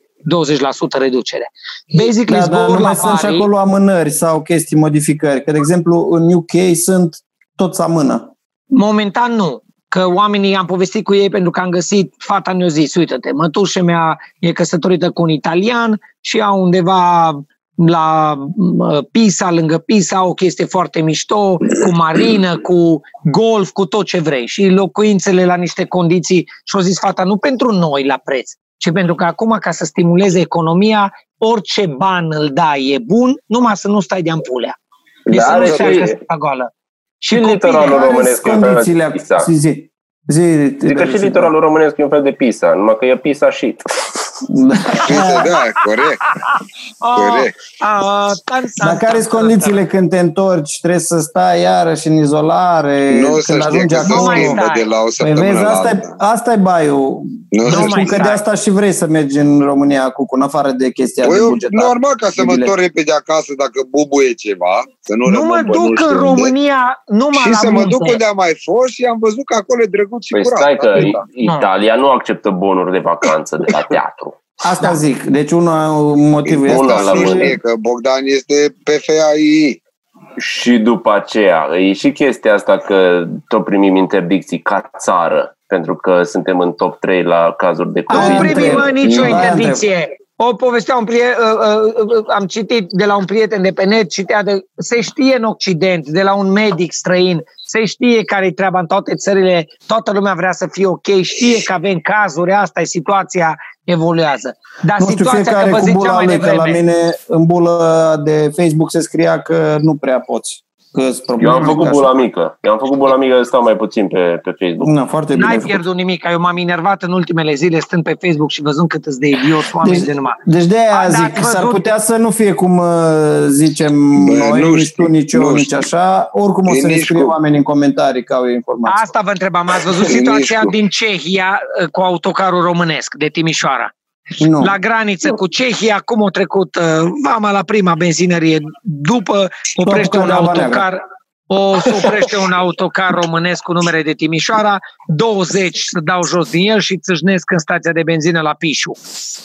20% reducere. Basically, Da, dar zboruri nu la mai sunt și Bari, acolo amânări sau chestii modificări. Că, de exemplu, în UK sunt toți amână. Momentan nu. Că oamenii am povestit cu ei pentru că am găsit, fata ne-a zis, uite-te, mătușa mea e căsătorită cu un italian și au undeva la uh, Pisa, lângă Pisa, o chestie foarte mișto, cu marină, cu golf, cu tot ce vrei. Și locuințele la niște condiții. Și-a zis fata, nu pentru noi la preț, ci pentru că acum, ca să stimuleze economia, orice ban îl dai e bun, numai să nu stai de ampulea. Deci Da, să nu are stai și- căsătorită goală. Și copiii litoralul Care românesc sunt e un fel de condițiile? pisa. Zi, zi. zi Zic că și litoralul românesc e un fel de pisa, numai că e pisa shit. Da. Uite, da, corect, corect. Ah, tan, tan, Dar care tan, sunt condițiile când te întorci? Trebuie să stai iarăși în izolare? Nu o să când știe ajungi că se Nu mai acolo? schimbă stai. de la o Păi săptămână vezi, la asta e, alta. asta e baiul. Nu Nu se mai Știu că de stai. asta și vrei să mergi în România cu, în afară de chestia Păi de eu, bugetar. normal ca să mă de bilet. întorc repede acasă dacă bubuie ceva, să nu, Nu rămân mă pe nu duc știu în unde. România numai Și la să mă duc munte. unde am mai fost și am văzut că acolo e drăguț și Păi curat. stai că Atâta. Italia nu acceptă bonuri de vacanță de la teatru. Asta Da. zic. Deci unul motivul Bună este la și... mână. Știe că Bogdan este PFAI. Și după aceea, e și chestia asta că tot primim interdicții ca țară, pentru că suntem în top 3 la cazuri de Aia Nu COVID. întreb. primim mă, nicio Aia interdicție. O povestea un prieten, am citit de la un prieten de pe net, citea de, se știe în Occident, de la un medic străin, se știe care e treaba în toate țările, toată lumea vrea să fie ok, știe că avem cazuri, asta e situația, evoluează. Dar Nu știu, situația, fiecare că vă cu ziceam bula mai lui, că la devreme, mine în bulă de Facebook se scria că nu prea poți. Că Eu am făcut bula mică. Eu am făcut bula mică să stau mai puțin pe, pe Facebook. Na, foarte bine N-ai ai făcut. pierdut nimic, eu m-am enervat în ultimele zile stând pe Facebook și văzând cât îți de idioți oameni Deci- de numai. Deci de aia A, da, zic, ați s-ar văzut? putea să nu fie cum uh, zicem Bă, noi, nu nici știu, tu, nici eu, nu nici știu. așa. Oricum o E să ne nici scrie cu- oamenii în comentarii că au informații. Asta vă întrebam, ați văzut Nici situația cu- din Cehia uh, cu autocarul românesc de Timișoara? Nu. La graniță cu Cehia, cum a trecut uh, vama la prima benzinărie, după oprește un apucat de Alba autocar, o se oprește un autocar românesc cu numere de Timișoara, 20 să dau jos din el și țâșnesc în stația de benzină la Pișu.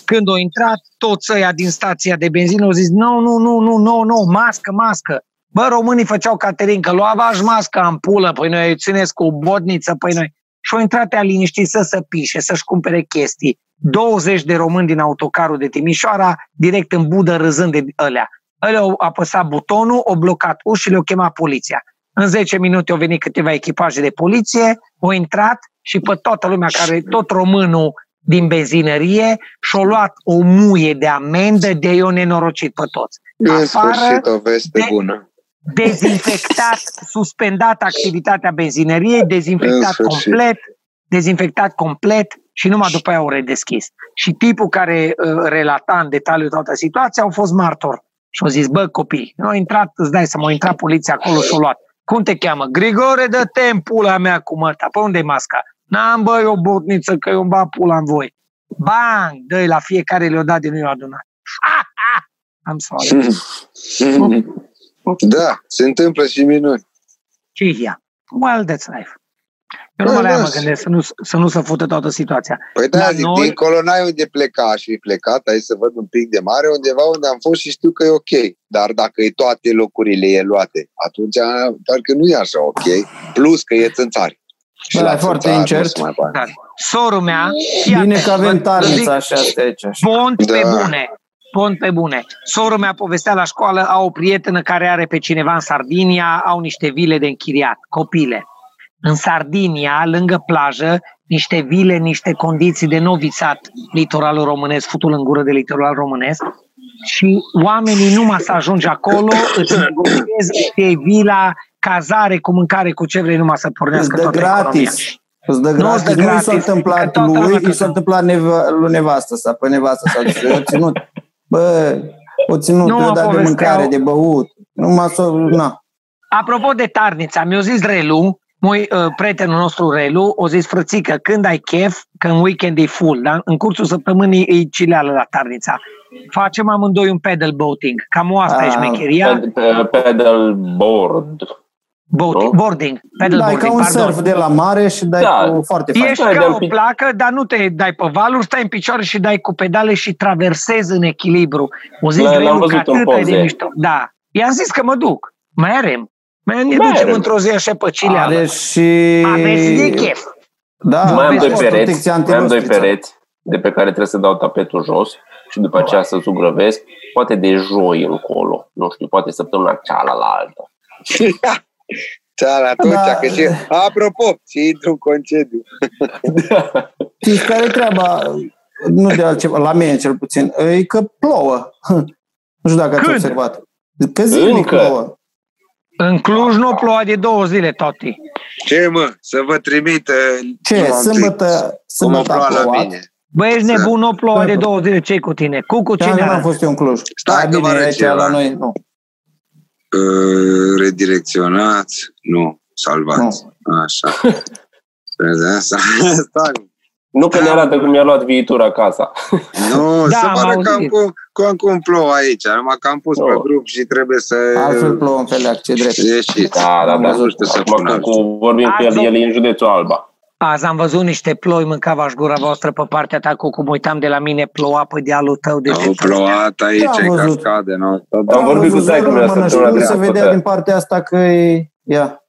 Când au intrat, toți ăia din stația de benzină au zis, nu, nu, nu, nu, nu, nu, mască, mască. Bă, românii făceau caterincă, luava-și mască în pulă, păi noi îi țineți cu o bodniță, păi noi... Și au intrat ea liniștit să se pișe, să-și cumpere chestii. 20 de români din autocarul de Timișoara, direct în budă râzând de ălea. Ălea au apăsat butonul, au blocat ușile, au chemat poliția. În 10 minute au venit câteva echipaje de poliție, au intrat și pe toată lumea care, tot românul din benzinărie, și-au luat o muie de amendă de eu nenorocit pe toți. În Afară, sfârșit o veste de- bună. Dezinfectat, suspendat activitatea benzinăriei, În dezinfectat sfârșit. complet, dezinfectat complet și numai după aia au redeschis. Și tipul care uh, relata în detaliu toată situația au fost martor. Și au zis, bă, copii, au intrat, îți dai să mă intrat poliția acolo și au luat. Cum te cheamă? Grigore, dă te pula mea cu măta. Pe unde e masca? N-am, bă, eu botniță, că eu îmi bat pula în voi. Bang! dă la fiecare le-o dat de nu i-o adunat. Ha, ha! Am sorry. Da, se întâmplă și minuni. Cehia. Well, that's life. Eu nu Bă, mă le da. mă gândesc să nu, să nu se fută toată situația. Păi da, Dar zic, noi- dincolo n-ai unde pleca, aș fi plecat, ai să văd un pic de mare, undeva unde am fost și știu că e ok. Dar dacă e toate locurile e luate, atunci parcă nu e așa ok. Plus că e țânțari. Și Da, la e foarte țânțari nu incert. se mai poate. Dar sorul mea, fii Bine atent, că avem vă- vă zic tarnița și astea aici. așa. Pont pe Da. bune. Pont pe bune. Sorul mea povestea la școală, au o prietenă care are pe cineva în Sardinia, au niște vile de închiriat, copile. în Sardinia, lângă plajă, niște vile, niște condiții de novițat litoralul românesc, futul în gură de litoral românesc și oamenii numai să ajungi acolo, îți negociezi, îți iei vila, cazare, cu mâncare, cu ce vrei, numai să pornească Îți dă toată economia. gratis. Îți dă Nu gratis. îți dă Nu i s-a gratis, că întâmplat toată lumea lui, i trebuie s-a să- întâmplat neva, lui nevastă sa, pe nevastă sa. Și o ținut, bă, o ținut, Nu nu mă dat de povesteau. mâncare, de băut. Numai să, na. Apropo de Tarnița, mi-a zis Relu, moi, uh, prietenul nostru Relu, o zis frățică, când ai chef, că în weekend e full, da? în cursul săptămânii e cileală la Tarnița. Facem amândoi un pedal boating. Cam o asta e Ah, șmecheria. Ped- pe- Pedal board. Boating, nu? boarding, pedal Dai boarding, ca un pardon. surf de la mare și dai Da. cu foarte fain. Ești Dai ca de-un o pic. placă, dar nu te dai pe valuri, stai în picioare și dai cu pedale și traversezi în echilibru. O zis L- l-am Relu că văzut în atât e de poze. mișto. Da. I-am zis că mă duc. Mai arem. Mai ne Mai ducem arem. într-o zi așa pe cileală. Are și... Aveți de chef. Da, mai am vezi, doi o pereți, protecție mai am doi antirostriță. pereți de pe care trebuie să dau tapetul jos și după aceea să zugrăvesc, poate de joi încolo, nu știu, poate săptămâna cealaltă. Ceala atunci, Da. că și, apropo, și intru în concediu. Știți care e treaba? Nu de altceva, la mine cel puțin. E că plouă. Nu știu dacă ați Când? observat. Că zilnic Încă. plouă. În Cluj nu ploua de două zile, toti. Ce mă, să vă trimit... uh, Ce? nu am Sâmbătă, Cum o sâmbătă a ploua la plouat. mine. Băi, ești nebun, nu ploua de două zile, ce cu tine? Cucu, Da, cine nu am era? fost eu în Cluj. Stai Da, că vă bine, arăt aici ceva. la noi nu. Uh, redirecționați? Nu, salvați. Așa. Vezi asta? Stai. Nu că ne arată cum mi-a luat viitor acasă. Nu, Da, să am vă arăt cam auzit. cum, cum, cum plouă aici. Numai că am pus pe Oh. grup și trebuie să Altfel plouă în Feleac, ce drept. ieșiți. Da, da, Am da. văzut. Nu știu să Acum spun că altceva. cu vorbim cu el, Azi- el e în județul Alba. Azi am văzut niște ploi, mâncava gura voastră pe partea ta, cu cum uitam de la mine, ploua pe dealul tău. Deci Au plouat aici, Da, am în văzut. cascade. Nu? Am vorbit cu văzut taică mea zero în mână și săptămâna nu se trecută. vedea din partea asta că e... Ia.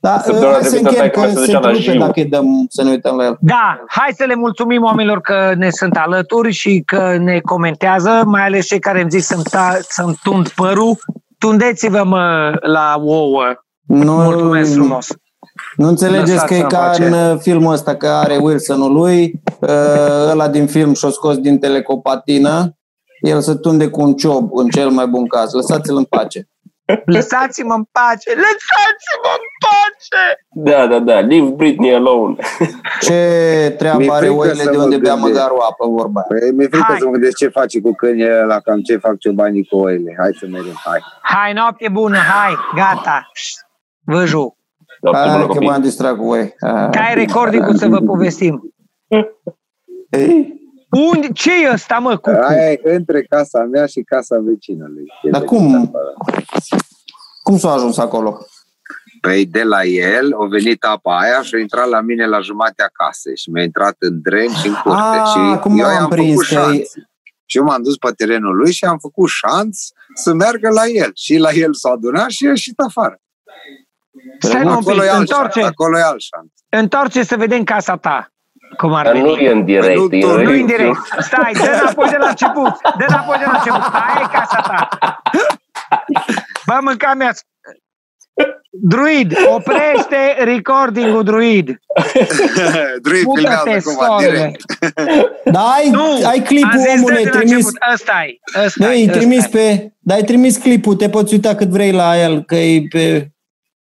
Da, Săptămâna hai să trecută încheiem taică-mea că se se ducea la întrerupe Jiu. dacă îi dăm să ne uităm la el. Da, hai să le mulțumim oamenilor că ne sunt alături și că ne comentează, mai ales cei care îmi zic să-mi, ta, să-mi tund părul. Tundeți-vă mă la ouă. Nu, Mulțumesc frumos. Nu înțelegeți că e Lăsați-mă ca pace. în uh, filmul ăsta că are Wilson-ul lui, uh, ăla din film și-o scos din telecopatină, el se tunde cu un ciob în cel mai bun caz. Lăsați-l în pace. Lăsați-mă în pace! Lăsați-mă în pace! Da, da, da. Leave Britney alone. Ce Mi-e treabă are frică oile să de mă unde bea gândesc. măgarul apă, vorba aia. Păi mi-e frică Hai. să mă gândesc ce face cu câinii ăla, cam ce fac ciobanii cu oile. Hai să mergem, hai. Hai, noapte bună, hai, gata. Văju. Noapte bună, Hai că copii. m-am distrat cu voi. Ah. Ca ai recording să vă povestim. Ei, Unde, ce e ăsta, mă, cu Aia e între casa mea și casa vecinului. E Dar de cum? treaba. Cum s-a ajuns acolo? Păi de la el a venit apa aia și a intrat la mine la jumatea casei și mi-a intrat în dren și în curte. Ah, și cum eu am i-am prins făcut că șanț. e- Și eu m-am dus pe terenul lui și am făcut șanț să meargă la el. Și la el s-a adunat și a ieșit afară. Stai mă un pic, Acolo e alt șanț. întoarce, Acolo e alt șanț. întoarce să vedem casa ta. Cum ar Dar nu veni. e în direct. Păi nu, e tu- Nu indirect. Stai, dă înapoi de la început. Dă înapoi de la început. Aia e casa ta. Bă, mânca mea. Druid, oprește recording-ul, Druid. Druid Mută-te, filmează acum sorele. direct. Da, ai, Nu, ai am clipul, zis, dă omule, de la trimis. început. Ăsta e, ăsta Băi, e, îi ăsta trimis e. pe... Dar ai trimis clipul, te poți uita cât vrei la el, că e pe...